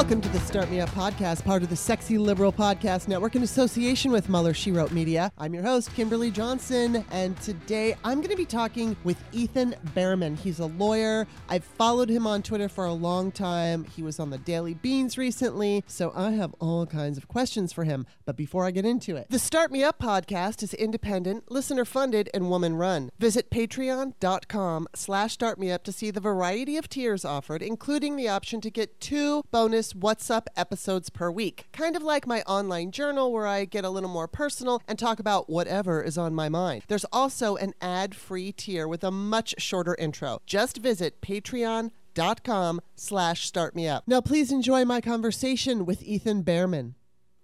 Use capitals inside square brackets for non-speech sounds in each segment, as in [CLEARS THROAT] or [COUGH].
Welcome to the Start Me Up podcast, part of the Sexy Liberal Podcast Network in association with Mueller She Wrote Media. I'm your host, Kimberly Johnson, and today I'm going to be talking with Ethan Bearman. He's a lawyer. I've followed him on Twitter for a long time. He was on the Daily Beans recently, so I have all kinds of questions for him. But before I get into it, the Start Me Up podcast is independent, listener funded, and woman run. Visit patreon.com slash startmeup to see the variety of tiers offered, including the option to get two bonus What's Up episodes per week. Kind of like my online journal where I get a little more personal and talk about whatever is on my mind. There's also an ad free tier with a much shorter intro. Just visit patreon.com slash startmeup. Now please enjoy my conversation with Ethan Bearman.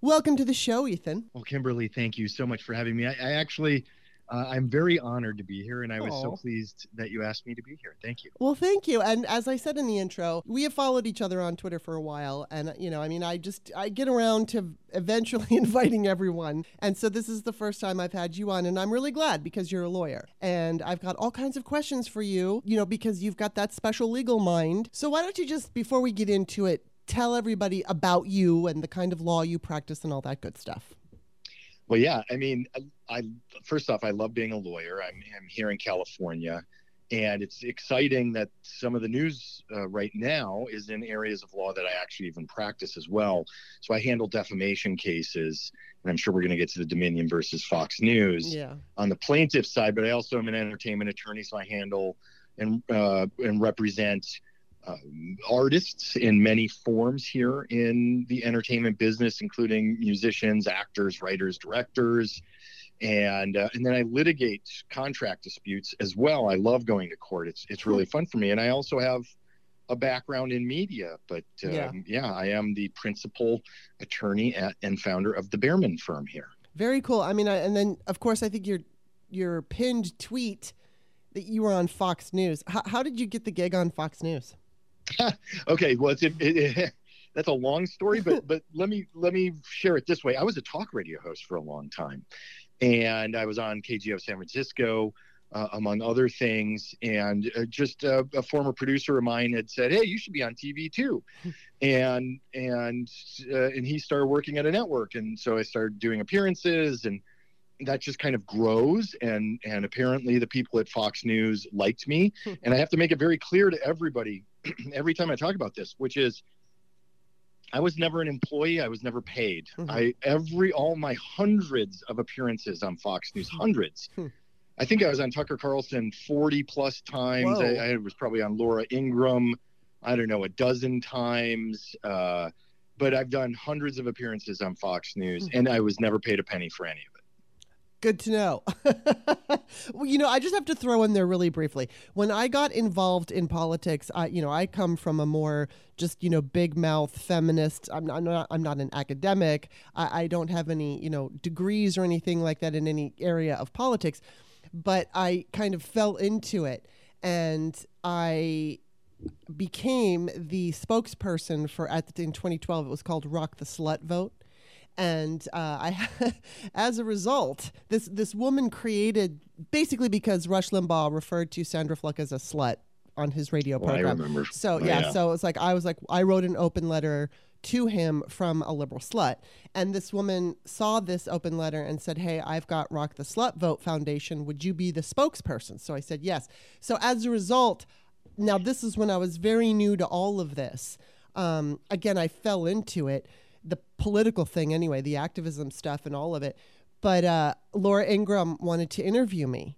Welcome to the show, Ethan. Well, Kimberly, thank you so much for having me. I, I actually uh, I'm very honored to be here, and I was so pleased that you asked me to be here. Thank you. Well, thank you. And as I said in the intro, we have followed each other on Twitter for a while, and you know, I mean, I just I get around to eventually [LAUGHS] inviting everyone, and so this is the first time I've had you on, and I'm really glad because you're a lawyer, and I've got all kinds of questions for you, you know, because you've got that special legal mind. So why don't you just before we get into it, tell everybody about you and the kind of law you practice and all that good stuff. Well, yeah. I mean, I, I first off, I love being a lawyer. I'm, I'm, here in California, and it's exciting that some of the news uh, right now is in areas of law that I actually even practice as well. So I handle defamation cases, and I'm sure we're going to get to the Dominion versus Fox News yeah. on the plaintiff side. But I also am an entertainment attorney, so I handle and uh, and represent um, artists in many forms here in the entertainment business, including musicians, actors, writers, directors, and uh, and then I litigate contract disputes as well. I love going to court. It's it's really fun for me, and I also have a background in media. But um, yeah. yeah, I am the principal attorney at, and founder of the Bearman firm here. Very cool. I mean, I, and then of course I think your your pinned tweet that you were on Fox News. How, how did you get the gig on Fox News? [LAUGHS] okay, well, it's, it, it, [LAUGHS] that's a long story, but but let me let me share it this way. I was a talk radio host for a long time, and I was on KGO San Francisco. Uh, among other things. And uh, just uh, a former producer of mine had said, "Hey, you should be on TV too," [LAUGHS] and and uh, and he started working at a network, and so I started doing appearances, and that just kind of grows. And and apparently, the people at Fox News liked me, and I have to make it very clear to everybody [CLEARS THROAT] every time I talk about this, which is I was never an employee. I was never paid. Mm-hmm. I every all my hundreds of appearances on Fox News, mm-hmm. hundreds. Hmm. I think I was on Tucker Carlson 40 plus times. I, I, was probably on Laura Ingraham. I don't know, a dozen times. Uh, but I've done hundreds of appearances on Fox News, mm-hmm. and I was never paid a penny for any of it. Good to know. [LAUGHS] well, you know, I just have to throw in there really briefly. When I got involved in politics, I, you know, I come from a more just, you know, big mouth feminist. I'm not, I'm not, I'm not an academic. I, I don't have any, you know, degrees or anything like that in any area of politics, but I kind of fell into it and I became the spokesperson for at the, in 2012 it was called rock the slut vote and uh, I, [LAUGHS] as a result, this this woman created basically because Rush Limbaugh referred to Sandra Fluke as a slut on his radio Well, I program. remember. So Oh, yeah, yeah. so it's like I was like I wrote an open letter to him from a liberal slut, and this woman saw this open letter and said, "Hey, I've got Rock the Slut Vote Foundation. Would you be the spokesperson?" So I said yes. So as a result, now this is when I was very new to all of this. Um, again, I fell into it, the political thing anyway, the activism stuff and all of it. But uh, Laura Ingraham wanted to interview me.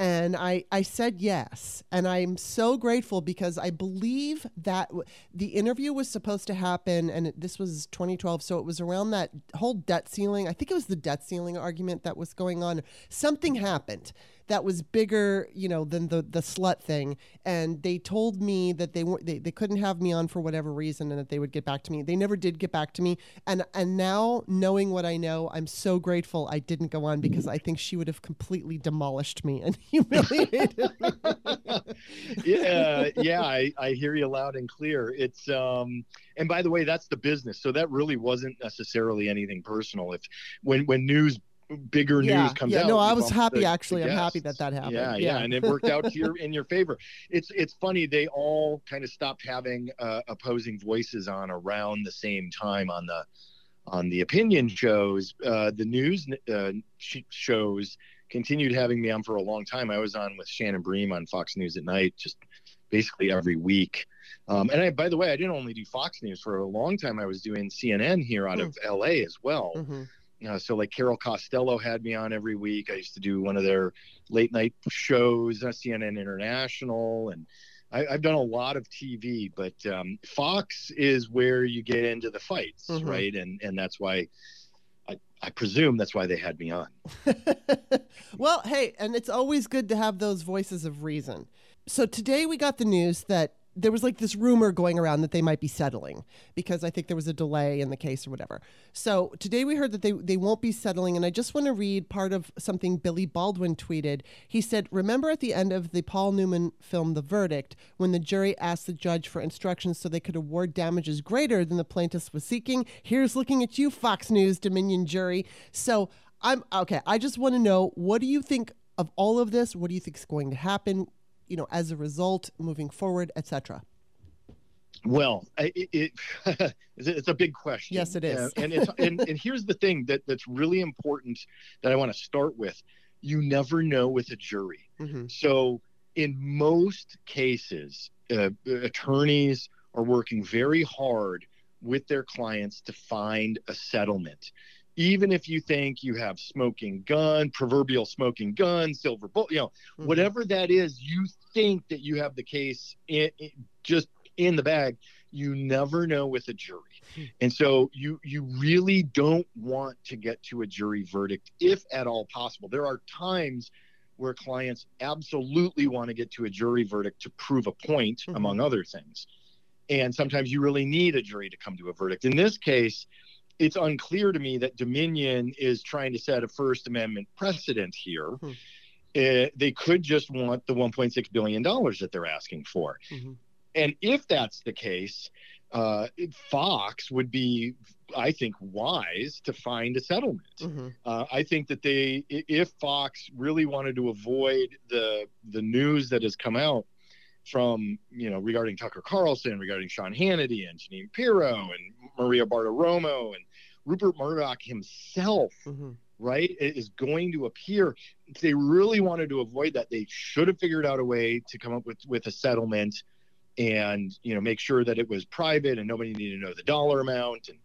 And I, I said yes. And I'm so grateful because I believe that w- the interview was supposed to happen, and it, this was 2012. So it was around that whole debt ceiling. I think it was the debt ceiling argument that was going on. Something happened that was bigger, you know, than the the slut thing. And they told me that they weren't they, they couldn't have me on for whatever reason and that they would get back to me. They never did get back to me. And and now knowing what I know, I'm so grateful I didn't go on because I think she would have completely demolished me and [LAUGHS] humiliated me. [LAUGHS] yeah, yeah, I, I hear you loud and clear. It's um, and by the way, that's the business. So that really wasn't necessarily anything personal. If when when news bigger Yeah, news comes yeah, out, no, I was happy, the- actually. the I'm happy that that happened. Yeah, Yeah. yeah, and it worked out to your in your favor. It's it's funny they all kind of stopped having uh, opposing voices on around the same time on the on the opinion shows. Uh, the news uh, shows continued having me on for a long time. I was on with Shannon Bream on Fox News at night, just basically every week. Um, and I, by the way, I didn't only do Fox News for a long time. I was doing CNN here out of LA as well. So like Carol Costello had me on every week. I used to do one of their late night shows, uh, CNN International, and I, I've done a lot of TV. But um, Fox is where you get into the fights, Mhm. right? And and that's why I, I presume that's why they had me on. [LAUGHS] well, hey, and it's always good to have those voices of reason. So today we got the news that there was like this rumor going around that they might be settling because I think there was a delay in the case or whatever. So today we heard that they, they won't be settling. And I just want to read part of something Billy Baldwin tweeted. He said, Remember at the end of the Paul Newman film, The Verdict, when the jury asked the judge for instructions so they could award damages greater than the plaintiff was seeking? Here's looking at you, Fox News Dominion jury. So I'm okay. I just want to know what do you think of all of this? What do you think is going to happen? You know, as a result, moving forward, etc. Well, it, it [LAUGHS] it's a- big question. Yes, it is. And it's and, and here's the thing that that's really important that I want to start with. You never know with a jury. Mm-hmm. So in most cases, uh, attorneys are working very hard with their clients to find a settlement. Even if you think you have smoking gun, proverbial smoking gun, silver bullet, you know, Mm-hmm. whatever that is, you think that you have the case in, in- just in the bag. You never know with a jury, Hmm. and so you you really don't want to get to a jury verdict if at all possible. There are times where clients absolutely want to get to a jury verdict to prove a point, Mhm. among other things. And sometimes you really need a jury to come to a verdict. In this case, it's unclear to me that Dominion is trying to set a First Amendment precedent here. Mhm. Uh, they could just want the 1.6 billion dollars that they're asking for, Mhm. and if that's the case, uh, Fox would be, I think, wise to find a settlement. Mm-hmm. Uh, I think that they, if Fox really wanted to avoid the the news that has come out from you know regarding Tucker Carlson, regarding Sean Hannity and Jeanine Pirro and Maria Bartiromo and Rupert Murdoch himself, Mm-hmm. right, is going to appear. If they really wanted to avoid that, they should have figured out a way to come up with with a settlement and you know make sure that it was private and nobody needed to know the dollar amount and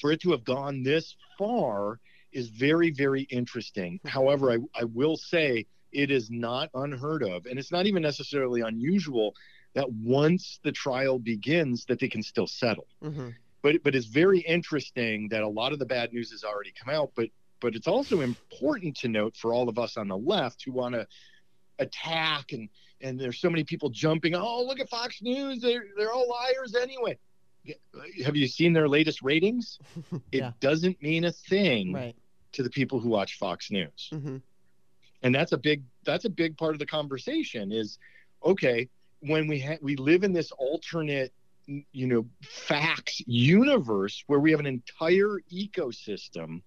for it to have gone this far is very very interesting however I, I will say it is not unheard of and it's not even necessarily unusual that once the trial begins that they can still settle Mm-hmm. But but it's very interesting that a lot of the bad news has already come out but but it's also important to note for all of us on the left who want to attack and and there's so many people jumping. Oh, look at Fox News. They're they're all liars anyway. Have you seen their latest ratings? [LAUGHS] It Yeah. doesn't mean a thing Right. to the people who watch Fox News hmm and that's a big that's a big part of the conversation is okay when we ha- we live in this alternate you know facts universe where we have an entire ecosystem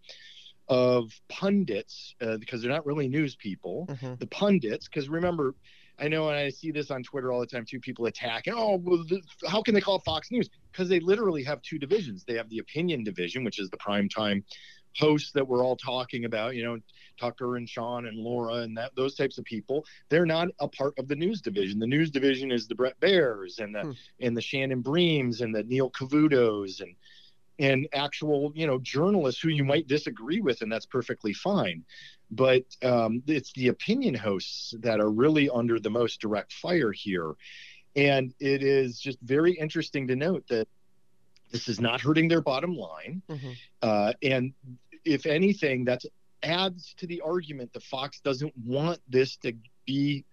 of pundits uh, because they're not really news people hmm the pundits because remember i know and i see this on twitter all the time too people attacking oh well, th- how can they call it fox news? Because they literally have two divisions. They have the opinion division which is the prime time hosts that we're all talking about you know tucker and sean and laura and that those types of people they're not a part of the news division. The news division is the bret baiers and the Hmm. and the shannon breams and the neil cavutos and and actual you know journalists who you might disagree with and that's perfectly fine. But um, it's the opinion hosts that are really under the most direct fire here. And it is just very interesting to note that this is not hurting their bottom line. Hmm uh, and if anything that adds to the argument that fox doesn't want this to be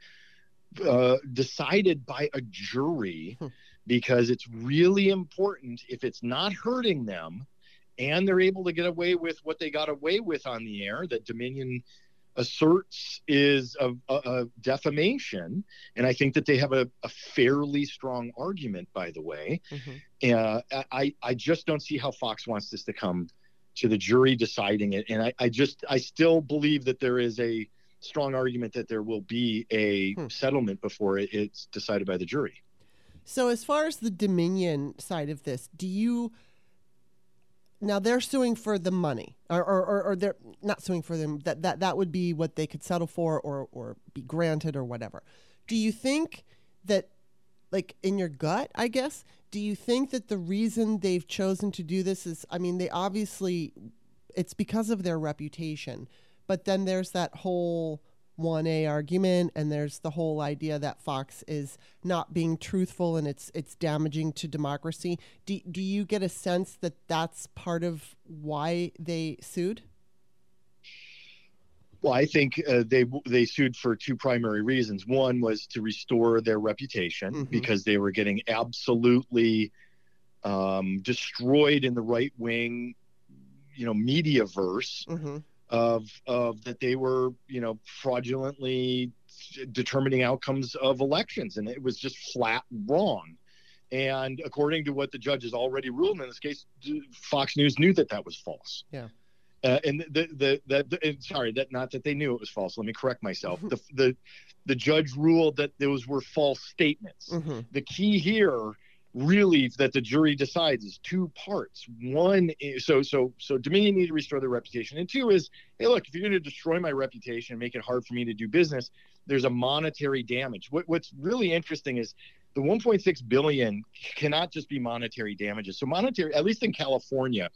uh, decided by a jury Hmm. because it's really important if it's not hurting them and they're able to get away with what they got away with on the air that dominion asserts is a, a, a defamation. And i think that they have a, a fairly strong argument by the way. Hmm uh, I, I just don't see how Fox wants this to come to the jury deciding it. And I, I just, I still believe that there is a strong argument that there will be a Hmm. settlement before it, it's decided by the jury. So, as far as the Dominion side of this, do you now they're suing for the money, or or, or, or they're not suing for them? That that that would be what they could settle for, or or be granted, or whatever. Do you think that, like in your gut, I guess, do you think that the reason they've chosen to do this is, I mean, they obviously, it's because of their reputation, but then there's that whole 1A argument and there's the whole idea that Fox is not being truthful and it's it's damaging to democracy. Do, do you get a sense that that's part of why they sued? Well, I think uh, they they sued for two primary reasons. One was to restore their reputation Mhm. because they were getting absolutely um, destroyed in the right wing, you know, media verse. Mm-hmm. of of that they were you know fraudulently determining outcomes of elections and it was just flat wrong and according to what the judge has already ruled in this case fox news knew that that was false Yeah. Uh, and the the, the the sorry that not that they knew it was false. Let me correct myself. The the the judge ruled that those were false statements. Mm-hmm. the key here really that the jury decides is two parts. One is, so so so dominion need to restore their reputation. And two is hey look if you're going to destroy my reputation and make it hard for me to do business there's a monetary damage. What, what's really interesting is the 1.6 billion cannot just be monetary damages. So monetary at least in california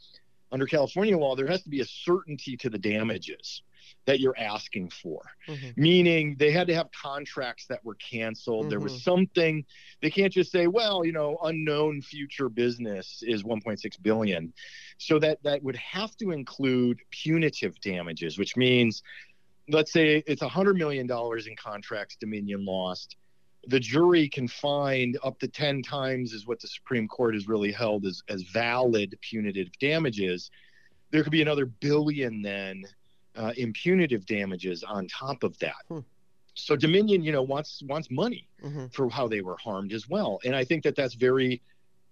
under california law there has to be a certainty to the damages that you're asking for Mm-hmm. meaning they had to have contracts that were canceled. There was Mhm. something they can't just say, well, you know, unknown future business is 1.6 billion. So that that would have to include punitive damages, which means let's say it's 100 million dollars in contracts Dominion lost. The jury can find up to 10 times is what the Supreme Court has really held as, as valid punitive damages. There could be another billion then uh, in punitive damages on top of that. Hmm. So Dominion, you know, wants wants money Mm-hmm. for how they were harmed as well, and I think that that's very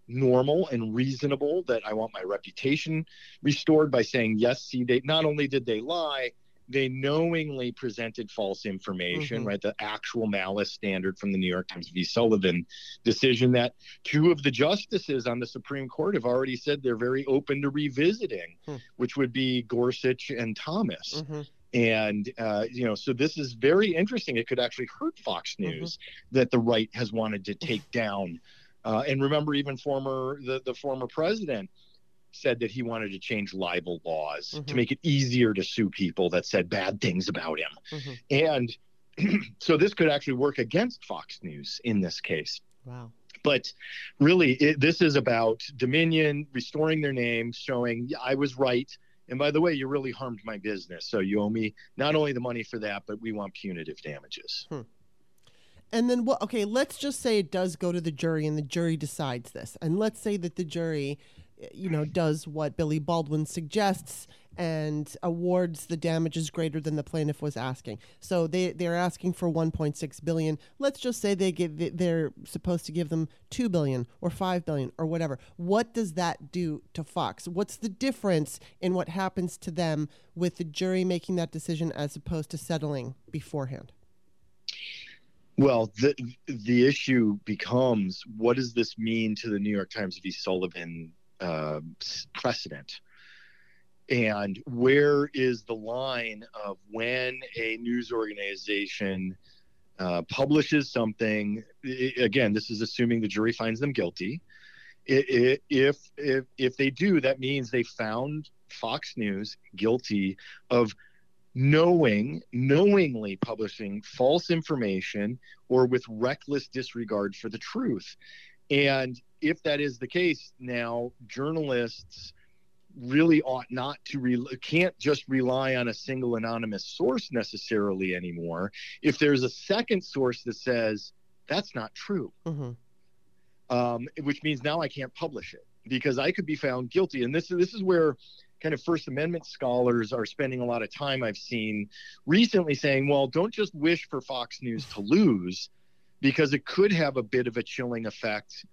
normal and reasonable. That I want my reputation restored by saying yes. See, they not only did they lie, they knowingly presented false information. Mhm. Right, the actual malice standard from the New York Times v. Sullivan decision that two of the justices on the Supreme Court have already said they're very open to revisiting, Hmm. which would be Gorsuch and Thomas Mm-hmm. and uh, you know so this is very interesting it could actually hurt fox news that the right has wanted to take down uh, and remember even former the, the former president said that he wanted to change libel laws to Mhm. make it easier to sue people that said bad things about him Mm-hmm. and [CLEARS THROAT] so this could actually work against fox news in this case Wow. but really it, this is about dominion restoring their name showing i was right And by the way, you really harmed my business. So you owe me not only the money for that, but we want punitive damages. Hmm. And then what? Okay, let's just say it does go to the jury, and the jury decides this. And let's say that the jury, you know, does what Billy Baldwin suggests and awards the damages greater than the plaintiff was asking. So they they're asking for 1.6 billion. Let's just say they give they're supposed to give them 2 billion or 5 billion or whatever. What does that do to Fox? What's the difference in what happens to them with the jury making that decision as opposed to settling beforehand? Well, the the issue becomes what does this mean to the New York Times v. Sullivan uh, precedent? And where is the line of when a news organization uh, publishes something? Again, this is assuming the jury finds them guilty. It, it, if if if they do, that means they found Fox News guilty of knowing knowingly publishing false information or with reckless disregard for the truth and if that is the case now journalists really ought not to re- can't just rely on a single anonymous source necessarily anymore. If there's a second source that says that's not true mm-hmm. um, which means now i can't publish it because i could be found guilty. And this, this is where kind of First Amendment scholars are spending a lot of time, I've seen recently saying, well, don't just wish for Fox News to lose, because it could have a bit of a chilling effect.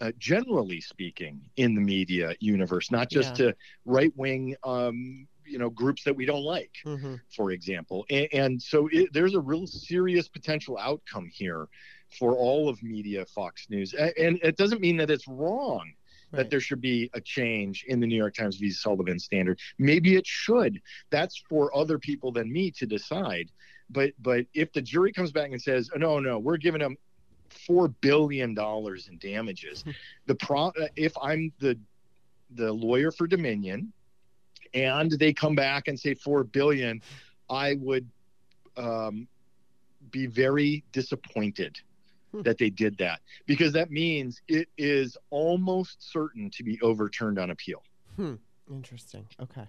Uh, generally speaking, in the media universe, not just yeah. to right wing um, you know groups that we don't like mm-hmm. for example and, and so it, there's a real serious potential outcome here for all of media fox news and it doesn't mean that it's wrong right. that there should be a change in the New York Times v. Sullivan standard. Maybe it should. That's for other people than me to decide. But but if the jury comes back and says, oh, no, no, we're giving them four billion dollars in damages, the pro if I'm the the lawyer for Dominion, and they come back and say four billion, I would um, be very disappointed Hmm. [LAUGHS] that they did that because that means it is almost certain to be overturned on appeal. Hmm. Interesting. Okay.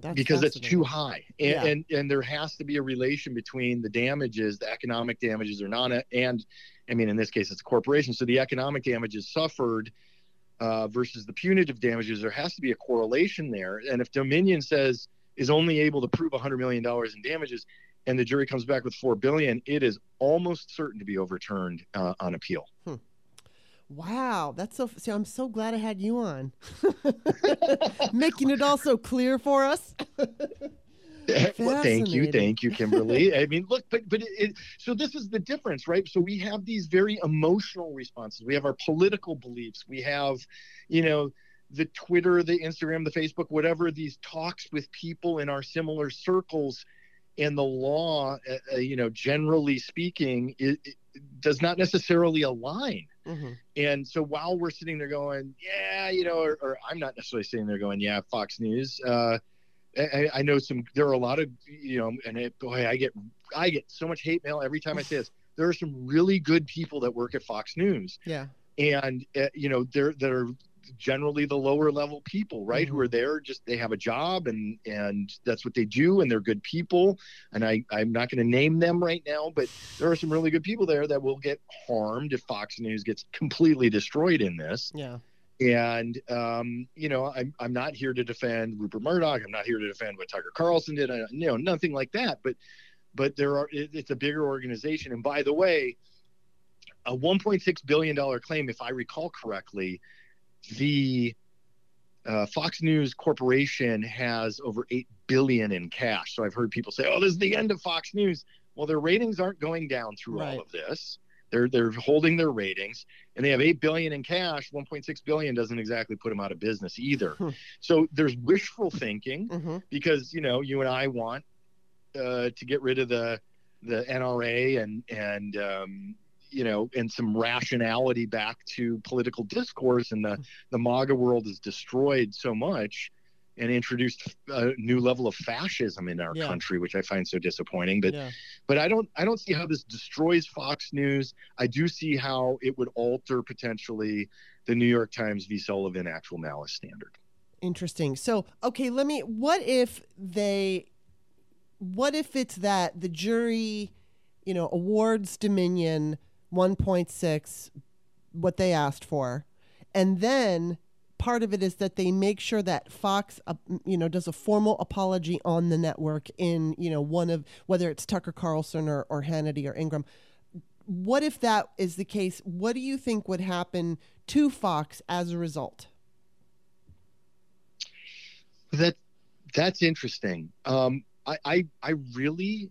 That's because it's too high, and, yeah. and and there has to be a relation between the damages, the economic damages, or not, and I mean in this case it's a corporation, so the economic damages suffered uh, versus the punitive damages. There has to be a correlation there, and if Dominion says is only able to prove 100 million dollars in damages, and the jury comes back with four billion, it is almost certain to be overturned uh, on appeal. Hmm. Wow, that's so. See, I'm so glad I had you on, [LAUGHS] making it all so clear for us. [LAUGHS] well, thank you, thank you, Kimberly. I mean, look, but but it, it, so this is the difference, right? So we have these very emotional responses. We have our political beliefs. We have, you know, the Twitter, the Instagram, the Facebook, whatever. These talks with people in our similar circles and the law, uh, uh, you know, generally speaking, it, it does not necessarily align. Mm-hmm. And so while we're sitting there going, yeah, you know, or, or, I'm not necessarily sitting there going, yeah, Fox News. Uh, I, I, know some. There are a lot of, you know, and it, boy, I get, I get so much hate mail every time I say this. [SIGHS] There are some really good people that work at Fox News. Yeah. And uh, you know, they're they're generally the lower level people, right? Mm-hmm. Who are there just they have a job and and that's what they do and they're good people. And I I'm not going to name them right now, but there are some really good people there that will get harmed if Fox News gets completely destroyed in this. Yeah. And um, you know, I'm I'm not here to defend Rupert Murdoch. I'm not here to defend what Tucker Carlson did. I, you know, nothing like that. But but there are it, it's a bigger organization. And by the way, a 1.6 billion dollar claim, if I recall correctly, the uh, Fox News Corporation has over eight billion in cash. So I've heard people say, "Oh, this is the end of Fox News." Well, their ratings aren't going down through right. all of this. They're they're holding their ratings, and they have eight billion in cash. One point six billion doesn't exactly put them out of business either. Hmm. So there's wishful thinking mm-hmm. because you know you and I want uh, to get rid of the the NRA and and um, you know, and some rationality back to political discourse. And the, hmm. the MAGA world is destroyed so much and introduced a new level of fascism in our yeah. country, which I find so disappointing. But, yeah. but I don't, I don't see how this destroys Fox News. I do see how it would alter potentially the New York Times v. Sullivan actual malice standard. Interesting. So, okay, let me. What if they? What if it's that the jury, you know, awards Dominion one point six, what they asked for, and then part of it is that they make sure that Fox, uh, you know, does a formal apology on the network in, you know, one of whether it's Tucker Carlson or, or Hannity or Ingraham. What if that is the case? What do you think would happen to Fox as a result? That that's interesting. Um, I, I I really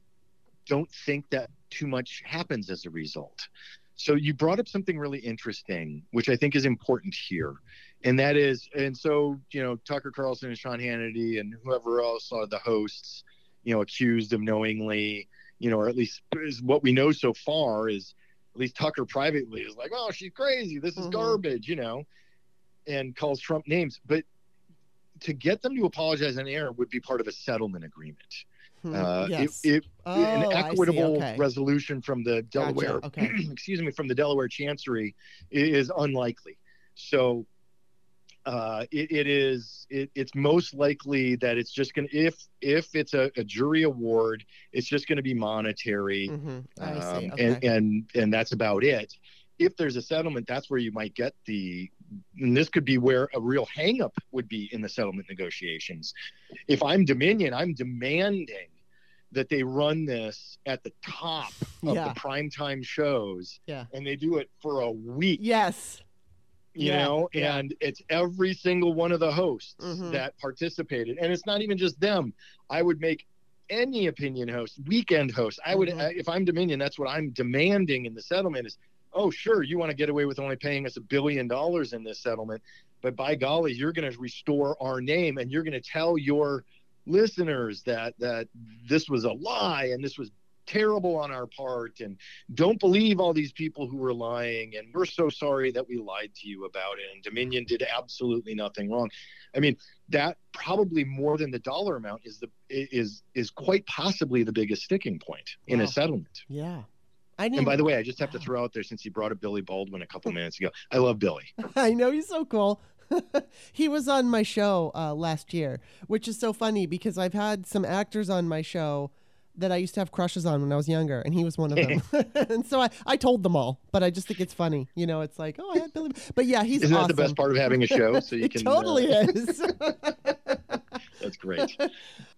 don't think that too much happens as a result. So you brought up something really interesting, which I think is important here, and that is, and so you know, Tucker Carlson and Sean Hannity and whoever else are the hosts, you know, accused of knowingly, you know, or at least is what we know so far is, at least Tucker privately is like, oh, she's crazy, this is mm-hmm. garbage, you know, and calls Trump names, but to get them to apologize on air would be part of a settlement agreement. Hmm, uh, yes. It, it, oh, an equitable okay. resolution from the Delaware, gotcha. okay. [CLEARS THROAT] excuse me, from the Delaware Chancery is unlikely. So uh, it, it is it, it's most likely that it's just going to if if it's a, a, jury award, it's just going to be monetary, mm-hmm. um, okay. and and and that's about it. If there's a settlement, that's where you might get the and this could be where a real hangup would be in the settlement negotiations. If I'm Dominion, I'm demanding that they run this at the top of yeah. the primetime shows. Yeah. And they do it for a week. Yes. You yeah. know, yeah. and it's every single one of the hosts mm-hmm. that participated. And it's not even just them. I would make any opinion host, weekend host. I would, mm-hmm. if I'm Dominion, that's what I'm demanding in the settlement is, oh, sure, you want to get away with only paying us a billion dollars in this settlement, but by golly, you're going to restore our name and you're going to tell your listeners that that this was a lie and this was terrible on our part and don't believe all these people who were lying and we're so sorry that we lied to you about it and dominion did absolutely nothing wrong i mean that probably more than the dollar amount is the is is quite possibly the biggest sticking point in wow. a settlement yeah I and by the way, I just have to throw out there since you brought up Billy Baldwin a couple [LAUGHS] minutes ago. I love Billy. [LAUGHS] I know he's so cool. [LAUGHS] he was on my show uh, last year, which is so funny because I've had some actors on my show that I used to have crushes on when I was younger, and he was one of them. [LAUGHS] [LAUGHS] and so I, I told them all, but I just think it's funny. You know, it's like, oh, I had Billy. But yeah, he's Isn't awesome. that the best part of having a show? So you it can. totally uh... is. That's great.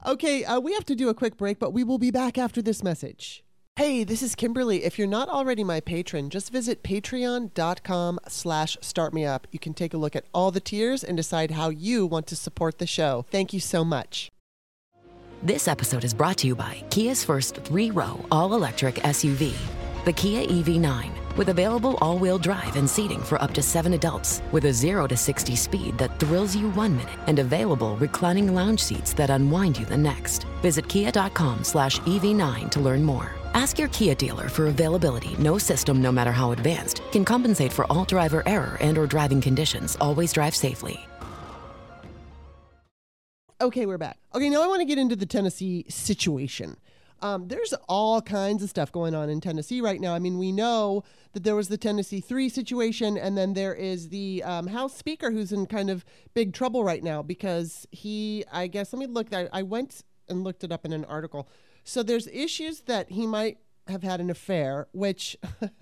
Okay, uh, we have to do a quick break, but we will be back after this message. Hey, this is Kimberly. If you're not already my patron, just visit patreon.com slash startmeup. You can take a look at all the tiers and decide how you want to support the show. Thank you so much. This episode is brought to you by Kia's first three-row all-electric SUV, the Kia EV9, with available all-wheel drive and seating for up to seven adults, with a 0 to 60 speed that thrills you one minute, and available reclining lounge seats that unwind you the next. Visit kia.com slash EV9 to learn more. Ask your Kia dealer for availability. No system, no matter how advanced, can compensate for all driver error and or driving conditions. Always drive safely. Okay, we're back. Okay, now I want to get into the Tennessee situation. Um, there's all kinds of stuff going on in Tennessee right now. I mean, we know that there was the Tennessee 3 situation, and then there is the um, House Speaker who's in kind of big trouble right now because he, I guess, let me look. I, I went and looked it up in an article. So there's issues that he might have had an affair, which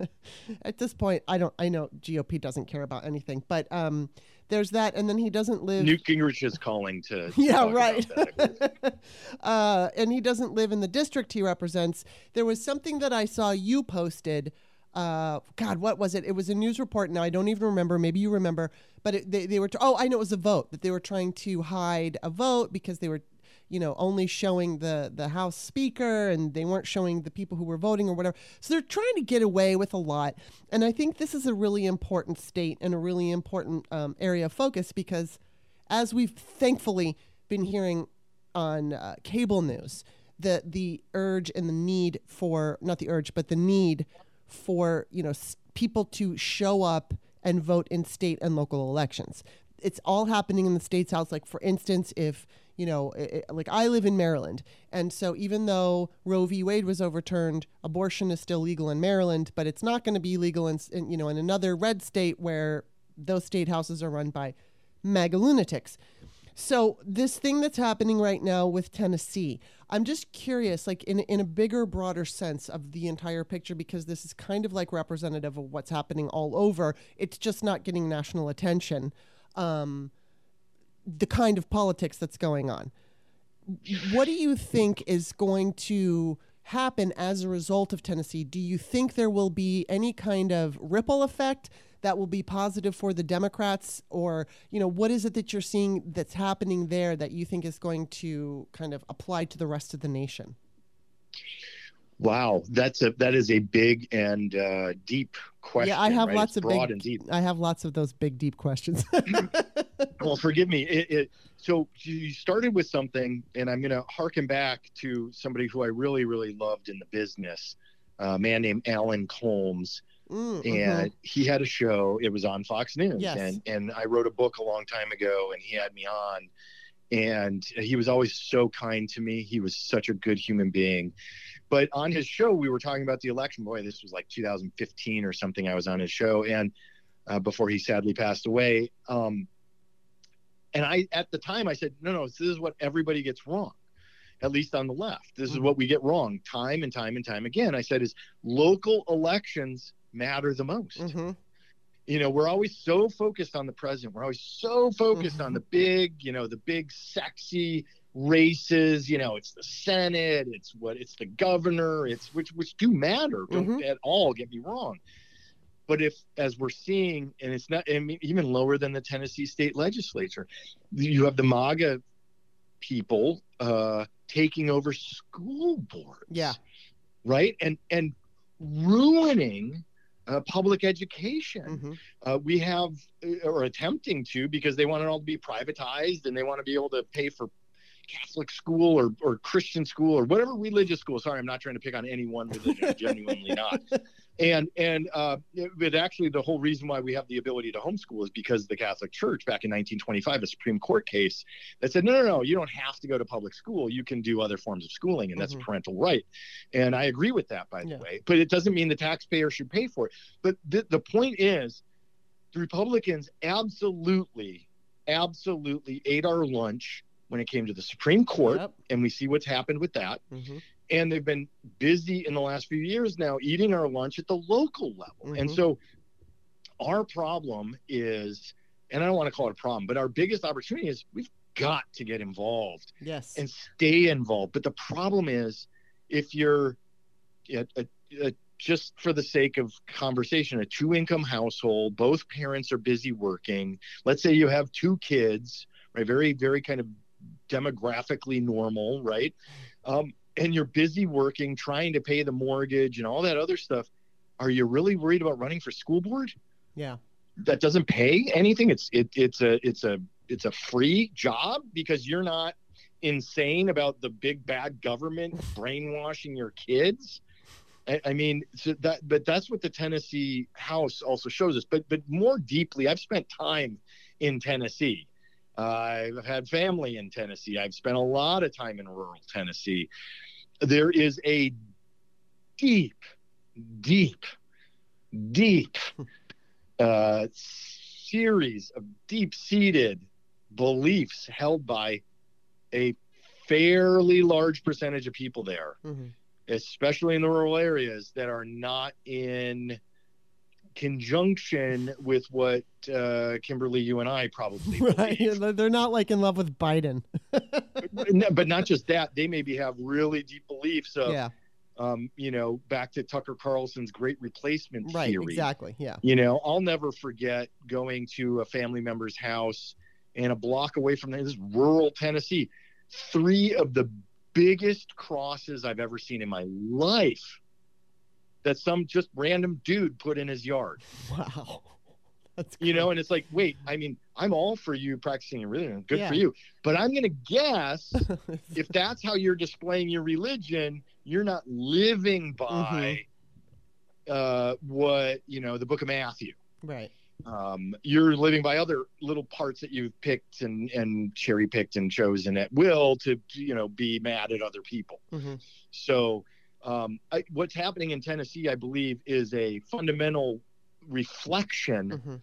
[LAUGHS] at this point I don't. I know GOP doesn't care about anything, but um, there's that, and then he doesn't live. Newt Gingrich is calling to. [LAUGHS] yeah, right. [LAUGHS] uh, and he doesn't live in the district he represents. There was something that I saw you posted. Uh, God, what was it? It was a news report. Now I don't even remember. Maybe you remember, but it, they they were. T- oh, I know it was a vote that they were trying to hide a vote because they were you know, only showing the the House Speaker and they weren't showing the people who were voting or whatever. So they're trying to get away with a lot. And I think this is a really important state and a really important um, area of focus because, as we've thankfully been hearing on uh, cable news, the the urge and the need for not the urge but the need for you know s- people to show up and vote in state and local elections. It's all happening in the state's house. Like for instance, if you know, it, like I live in Maryland. And so even though Roe v. Wade was overturned, abortion is still legal in Maryland, but it's not going to be legal in, in, you know, in another red state where those state houses are run by MAGA lunatics. So this thing that's happening right now with Tennessee, I'm just curious, like in in a bigger, broader sense of the entire picture, because this is kind of like representative of what's happening all over. It's just not getting national attention. Um, the kind of politics that's going on. What do you think is going to happen as a result of Tennessee? Do you think there will be any kind of ripple effect? that will be positive for the Democrats? Or, you know, what is it that you're seeing that's happening there that you think is going to kind of apply to the rest of the nation? Wow, that's a that is a big and uh, deep question. Yeah, I have right? lots it's of broad big. and deep. I have lots of those big, deep questions. [LAUGHS] well, forgive me. It, it, so you started with something, and I'm going to harken back to somebody who I really, really loved in the business, a man named Alan Colmes, Mm, and mhm. he had a show. It was on Fox News, Yes. and and I wrote a book a long time ago, and he had me on, and he was always so kind to me. He was such a good human being. But on his show, we were talking about the election. Boy, this was like 2015 or something. I was on his show, and uh, before he sadly passed away. Um, and I, at the time, I said, no, no, this is what everybody gets wrong, at least on the left. This is Mhm. what we get wrong time and time and time again. I said, is local elections matter the most. Mhm. You know, we're always so focused on the president. We're always so focused on the big, you know, the big sexy races. You know, it's the Senate, it's what, it's the governor, it's which which do matter. Don't Mhm. at all get me wrong. But if, as we're seeing, and it's not, I mean, even lower than the Tennessee state legislature, you have the MAGA people uh, taking over school boards Yeah. right and and ruining uh, public education Mhm. uh, we have uh, or attempting to because they want it all to be privatized and they want to be able to pay for catholic school or, or christian school or whatever religious school. Sorry i'm not trying to pick on any one religion [LAUGHS] genuinely not. And and uh, but actually the whole reason why we have the ability to homeschool is because the catholic church back in 1925 a supreme court case that said no no no you don't have to go to public school. You can do other forms of schooling and that's Mhm. a parental right. And i agree with that by the Yeah. way but it doesn't mean the taxpayer should pay for it. But the, the point is the republicans absolutely absolutely ate our lunch when it came to the supreme court Yep. and we see what's happened with that Mhm. and they've been busy in the last few years now eating our lunch at the local level. And Mhm. so our problem is, and I don't want to call it a problem, but our biggest opportunity is we've got to get involved Yes. and stay involved. But the problem is if you're a, a, a, just for the sake of conversation, a two income household, both parents are busy working. Let's say you have two kids, right? Very, very kind of demographically normal, right? Um, and you're busy working, trying to pay the mortgage and all that other stuff. Are you really worried about running for school board? yeah. that doesn't pay anything. It's it, it's a it's a it's a free job because you're not insane about the big bad government [LAUGHS] brainwashing your kids. I, I mean, so that but that's what the Tennessee House also shows us. But but more deeply, I've spent time in Tennessee. I've had family in Tennessee. I've spent a lot of time in rural Tennessee. There is a deep, deep, deep [LAUGHS] uh, series of deep seated beliefs held by a fairly large percentage of people there, Mhm. especially in the rural areas, that are not in conjunction with what uh, Kimberly, you and I probably [LAUGHS] Right. believe. They're- They're not like in love with Biden. [LAUGHS] But not just that, they maybe have really deep beliefs of, yeah. um, you know, back to Tucker Carlson's great replacement Right. theory. Exactly. Yeah. You know, I'll never forget going to a family member's house and a block away from this rural Tennessee. Three of the biggest crosses I've ever seen in my life that some just random dude put in his yard. Wow. [LAUGHS] That's You know, and it's like, wait, I mean, I'm all for you practicing your religion. Good Yeah. for you. But I'm gonna guess [LAUGHS] if that's how you're displaying your religion, you're not living by uh, what you know the Book of Matthew. right. Um, you're living by other little parts that you've picked and and cherry picked and chosen at will to you know be mad at other people. hmm So um, I, what's happening in Tennessee, I believe, is a fundamental reflection hmm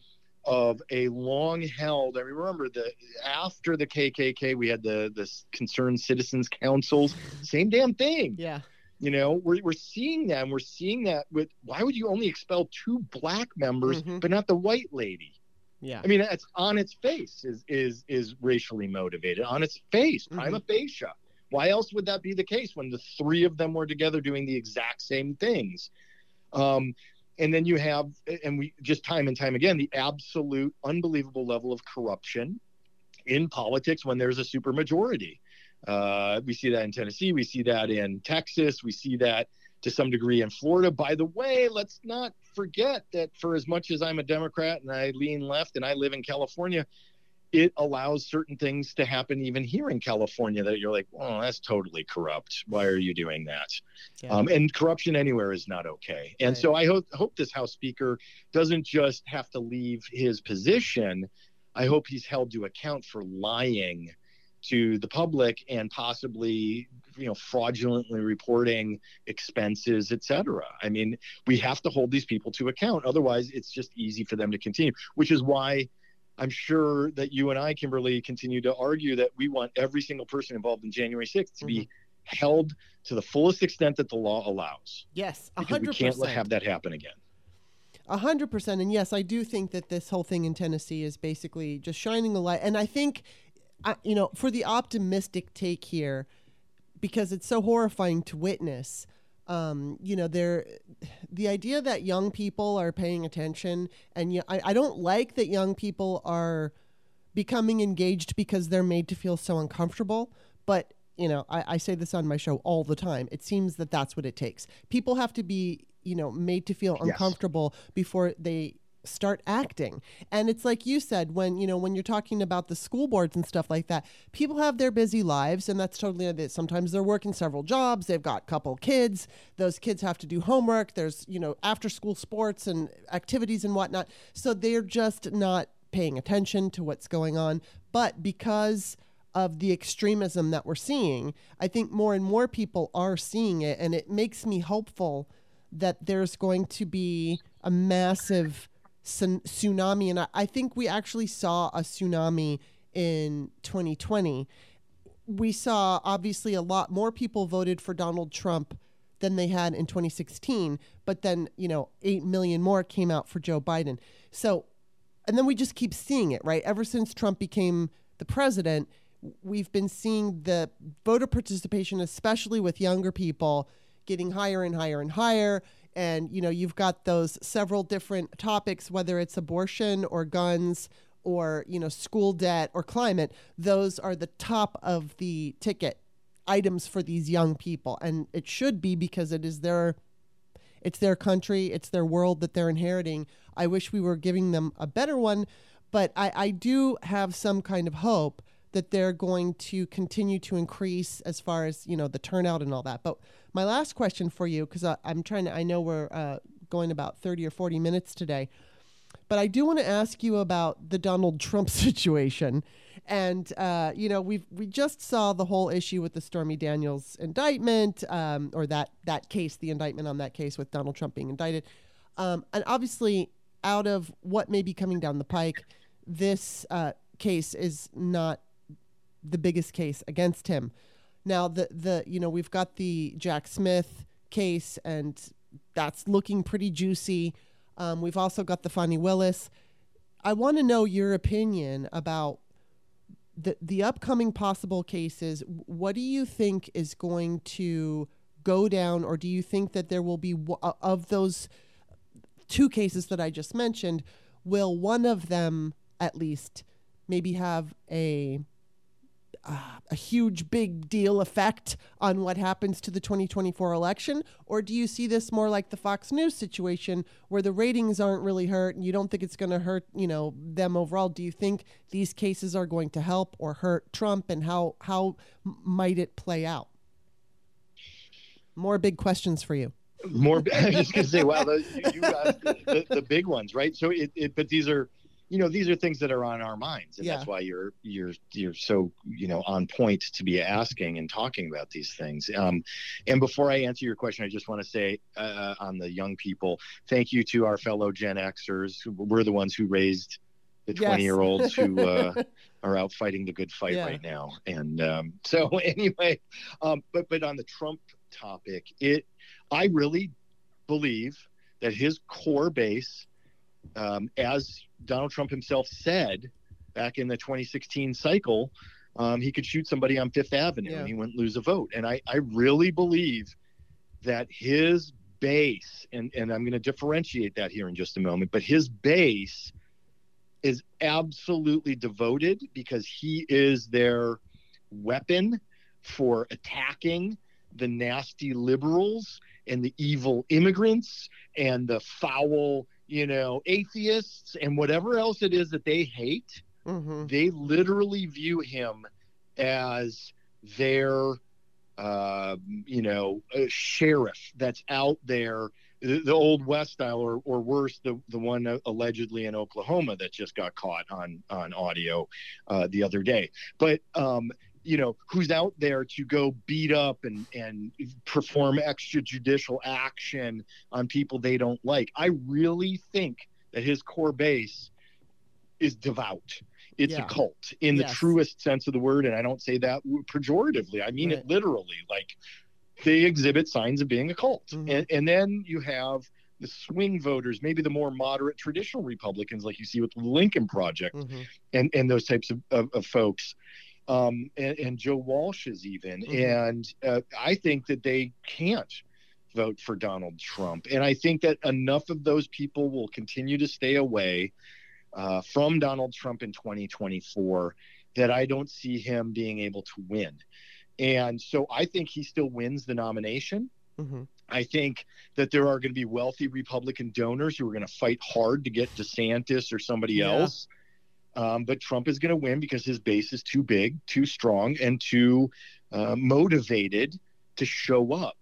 of a long held. I remember the after the KKK, we had the the concerned citizens councils. [LAUGHS] Same damn thing. Yeah. You know, we're, we're seeing that. we're seeing that with why would you only expel two black members, Mhm. but not the white lady? Yeah. I mean, that's on its face is is is racially motivated. On its face, prima facie. Why else would that be the case when the three of them were together doing the exact same things? Um, and then you have, and we just time and time again, the absolute unbelievable level of corruption in politics when there's a supermajority. Uh, we see that in Tennessee. We see that in Texas. We see that to some degree in Florida. By the way, let's not forget that for as much as I'm a Democrat and I lean left and I live in California, it allows certain things to happen even here in California that you're like, oh, that's totally corrupt. Why are you doing that? Yeah. Um, and corruption anywhere is not okay. And Right. so I hope hope this House Speaker doesn't just have to leave his position. I hope he's held to account for lying to the public and possibly you know fraudulently reporting expenses et cetera i mean we have to hold these people to account otherwise it's just easy for them to continue which is why i'm sure that you and i kimberly continue to argue that we want every single person involved in january 6th to be mm-hmm. held to the fullest extent that the law allows yes. A because hundred we can't let, have that happen again A hundred percent. And yes, I do think that this whole thing in Tennessee is basically just shining a light. And I think, you know, for the optimistic take here, because it's so horrifying to witness. Um, you know, there, the idea that young people are paying attention, and yeah, I I don't like that young people are becoming engaged because they're made to feel so uncomfortable. But you know, I, I say this on my show all the time. It seems that that's what it takes. People have to be, you know, made to feel Yes. uncomfortable before they start acting. And it's like you said when, you know, when you're talking about the school boards and stuff like that, people have their busy lives and that's totally. Sometimes they're working several jobs, they've got a couple kids, those kids have to do homework, there's, you know, after school sports and activities and whatnot. So they're just not paying attention to what's going on. But because of the extremism that we're seeing, I think more and more people are seeing it, and it makes me hopeful that there's going to be a massive tsunami. And I, think we actually saw a tsunami in 2020. We saw obviously a lot more people voted for Donald Trump than they had in 2016, but then, you know, 8 million more came out for Joe Biden. So, and then we just keep seeing it, right? Ever since Trump became the president, we've been seeing the voter participation, especially with younger people, getting higher and higher and higher. And, you know, you've got those several different topics, whether it's abortion or guns or, you know, school debt or climate. Those are the top of the ticket items for these young people. And it should be because it is their it's their country, it's their world that they're inheriting. I wish we were giving them a better one, but I, I do have some kind of hope that they're going to continue to increase as far as you know the turnout and all that. But my last question for you, because I'm trying to, I know we're uh, going about 30 or 40 minutes today, but I do want to ask you about the Donald Trump [LAUGHS] situation. And uh, you know, we we just saw the whole issue with the Stormy Daniels indictment, um, or that that case, the indictment on that case with Donald Trump being indicted, um, and obviously, out of what may be coming down the pike, this uh, case is not the biggest case against him. Now, the the you know we've got the Jack Smith case, and that's looking pretty juicy. Um, we've also got the Fani Willis. I want to know your opinion about the the upcoming possible cases. What do you think is going to go down, or do you think that there will be uh, of those two cases that I just mentioned? Will one of them at least maybe have a uh, a huge big deal effect on what happens to the 2024 election? Or do you see this more like the Fox News situation where the ratings aren't really hurt and you don't think it's going to hurt you know them overall? Do you think these cases are going to help or hurt Trump and how how might it play out? More big questions for you. More [LAUGHS] i was just to say wow the, you, you the, the big ones right? So it, it but these are you know these are things that are on our minds and Yeah. that's why you're you're you're so you know on point to be asking and talking about these things um, and before i answer your question i just want to say uh, on the young people thank you to our fellow gen xers we're the ones who raised the Yes. 20 year olds who [LAUGHS] uh, are out fighting the good fight Yeah. right now. And um, so [LAUGHS] anyway, um, but but on the Trump topic, it I really believe that his core base, um, as Donald Trump himself said back in the 2016 cycle, um, he could shoot somebody on Fifth Avenue Yeah. and he wouldn't lose a vote. And I, I really believe that his base, and, and I'm going to differentiate that here in just a moment, but his base is absolutely devoted because he is their weapon for attacking the nasty liberals and the evil immigrants and the foul, you know, atheists and whatever else it is that they hate hmm they literally view him as their uh, you know sheriff that's out there the, the old west style or, or worse the, the one allegedly in oklahoma that just got caught on on audio uh, the other day. But um, you know who's out there to go beat up and and perform extrajudicial action on people they don't like. I really think that his core base is devout. It's Yeah. a cult in the truest sense of the word and i don't say that pejoratively. I mean Right. it literally like they exhibit signs of being a cult Mhm. and, and then you have the swing voters maybe the more moderate traditional republicans like you see with the lincoln project hmm and and those types of, of, of folks um and, and joe walsh's even Mhm. and uh, i think that they can't vote for donald trump and i think that enough of those people will continue to stay away uh, from donald trump in 2024 that i don't see him being able to win and so i think he still wins the nomination hmm I think that there are going to be wealthy Republican donors who are going to fight hard to get DeSantis or somebody Yeah. else. Um, but Trump is going to win because his base is too big, too strong, and too uh, motivated to show up.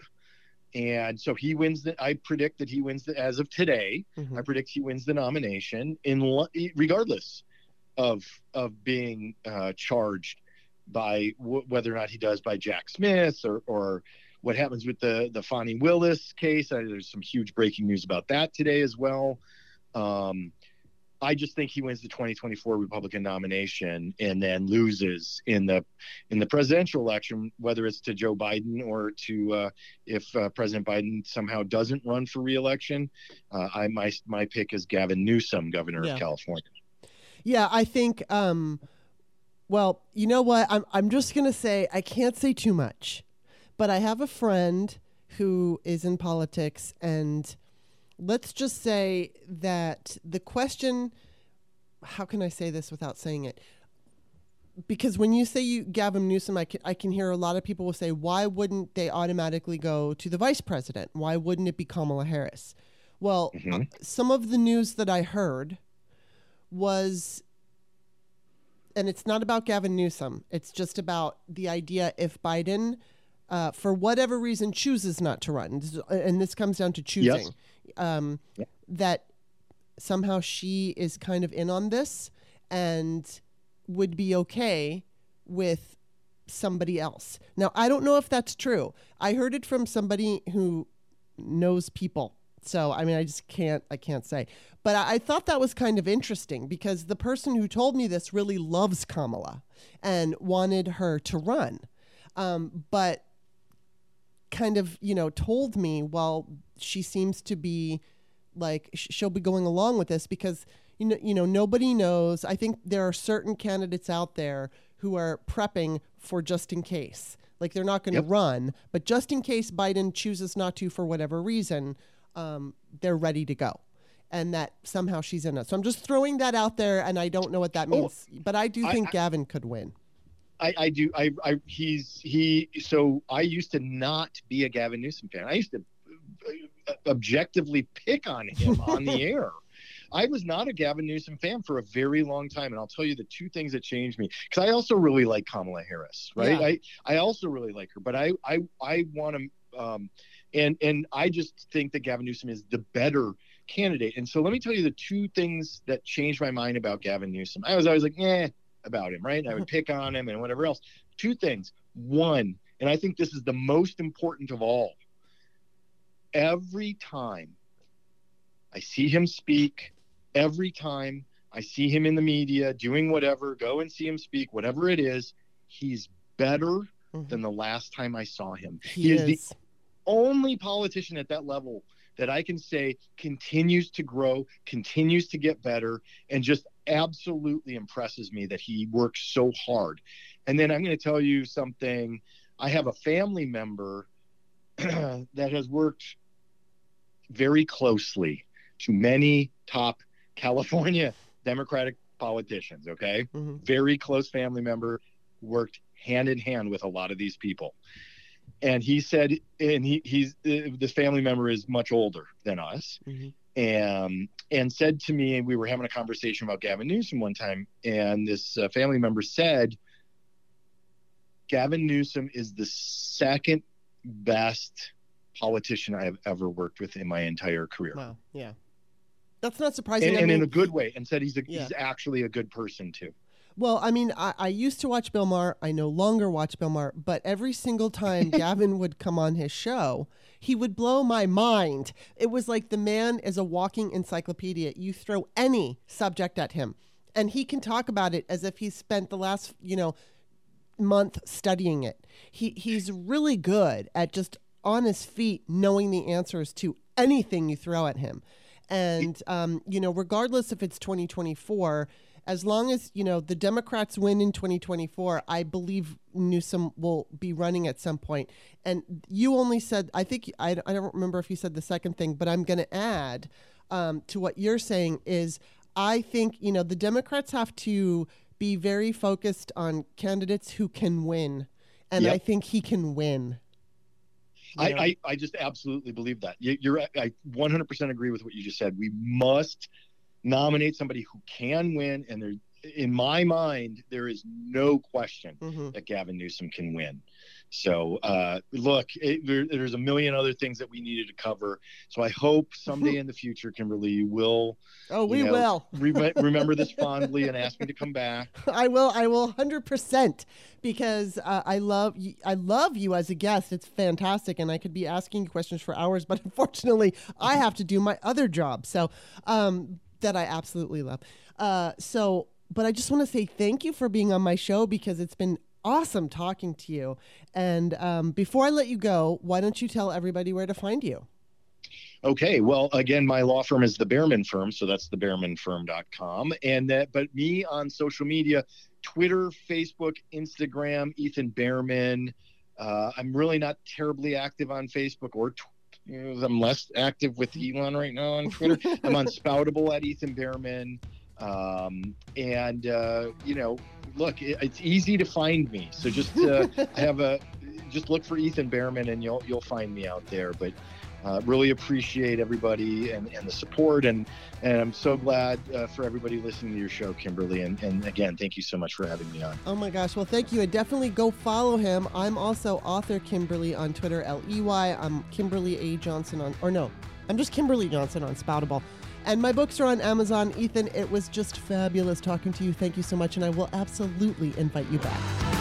And so he wins. The, I predict that he wins the, as of today. hmm I predict he wins the nomination in regardless of of being uh, charged by w- whether or not he does by Jack Smith or or what happens with the the Fani Willis case. Uh, there's some huge breaking news about that today as well. Um, I just think he wins the 2024 Republican nomination and then loses in the in the presidential election, whether it's to Joe Biden or to uh, if uh, President Biden somehow doesn't run for reelection. Uh, I my my pick is Gavin Newsom, governor Yeah. of California. Yeah, I think. Um, well, you know what? I'm I'm just gonna say I can't say too much, but I have a friend who is in politics, and let's just say that the question. How can I say this without saying it? Because when you say you Gavin Newsom, I can I can hear a lot of people will say, why wouldn't they automatically go to the vice president? Why wouldn't it be Kamala Harris? Well, Mhm. some of the news that I heard was and it's not about Gavin Newsom. It's just about the idea if Biden, uh, for whatever reason, chooses not to run. And this comes down to choosing, um, Yeah. that somehow she is kind of in on this and would be okay with somebody else. Now, I don't know if that's true. I heard it from somebody who knows people. So, I mean, I just can't, I can't say. But I, I thought that was kind of interesting because the person who told me this really loves Kamala and wanted her to run. Um, but kind of, you know, told me, well, she seems to be like she'll be going along with this because you know, you know, nobody knows. I think there are certain candidates out there who are prepping for just in case. Like they're not going to Yep. run, but just in case Biden chooses not to for whatever reason, um, they're ready to go. And that somehow she's in it. So I'm just throwing that out there, and I don't know what that Oh, means. but I do think I- Gavin could win. I, I do. I, I he's he. So I used to not be a Gavin Newsom fan. I used to objectively pick on him on the [LAUGHS] air. I was not a Gavin Newsom fan for a very long time, and I'll tell you the two things that changed me. Because I also really like Kamala Harris, right? Yeah. I I also really like her, but I I I want to, um, and and I just think that Gavin Newsom is the better candidate. And so let me tell you the two things that changed my mind about Gavin Newsom. I was always like, eh, about him, right? I would pick on him and whatever else. Two things. One, and I think this is the most important of all. Every time I see him speak, every time I see him in the media doing whatever, go and see him speak, whatever it is. He's better mm-hmm. than the last time I saw him. He, he is. is the only politician at that level that I can say continues to grow, continues to get better, and just absolutely impresses me that he works so hard. And then I'm going to tell you something. I have a family member [CLEARS THROAT] that has worked very closely to many top California [LAUGHS] Democratic politicians. Okay. Mm-hmm. Very close family member, worked hand in hand with a lot of these people. And he said, and he, he's uh, this family member is much older than us. Mm-hmm. And and said to me, and we were having a conversation about Gavin Newsom one time, and this uh, family member said, Gavin Newsom is the second best politician I have ever worked with in my entire career. Wow. Yeah. That's not surprising. And, and mean, in a good way, and said he's a, yeah. he's actually a good person too. Well, I mean, I, I, used to watch Bill Maher. I no longer watch Bill Maher, but every single time [LAUGHS] Gavin would come on his show, he would blow my mind. It was like the man is a walking encyclopedia. You throw any subject at him, and he can talk about it as if he's spent the last, you know, month studying it. He he's really good at just on his feet knowing the answers to anything you throw at him. And um, you know, regardless if it's 2024, as long as you know the Democrats win in 2024, I believe Newsom will be running at some point. And you only said, I think I, I don't remember if you said the second thing, but I'm going to add um, to what you're saying is I think you know the Democrats have to be very focused on candidates who can win, and yep. I think he can win. I, I, I, just absolutely believe that. You're I 100% agree with what you just said. We must nominate somebody who can win, and there, in my mind, there is no question mm-hmm. that Gavin Newsom can win. So, uh, look, it, there, there's a million other things that we needed to cover. So, I hope someday in the future, Kimberly, you will. Oh, we know, will re- [LAUGHS] remember this fondly and ask me to come back. I will. I will, hundred percent, because uh, I love you, I love you as a guest. It's fantastic, and I could be asking questions for hours, but [LAUGHS] unfortunately, I have to do my other job. So, um, that I absolutely love. Uh, so, but I just want to say thank you for being on my show because it's been awesome talking to you. And um, before I let you go, why don't you tell everybody where to find you? Okay. Well, again, my law firm is the Bearman Firm, so that's thebearmanfirm.com. And that, but me on social media, Twitter, Facebook, Instagram, Ethan Bearman. Uh, I'm really not terribly active on Facebook or you know, I'm less active with [LAUGHS] Elon right now on Twitter. I'm [LAUGHS] on Spoutable at Ethan Bearman. Um, and, uh, you know, look, it, it's easy to find me. So just uh, [LAUGHS] have a, just look for Ethan Bearman and you'll, you'll find me out there. But uh, really appreciate everybody and, and the support. And, and I'm so glad uh, for everybody listening to your show, Kimberly. And, and again, thank you so much for having me on. Oh my gosh. Well, thank you. And definitely go follow him. I'm also author Kimberly on Twitter, L E Y. I'm Kimberly A. Johnson on, or no, I'm just Kimberly Johnson on Spoutable. And my books are on Amazon. Ethan, it was just fabulous talking to you. Thank you so much. And I will absolutely invite you back.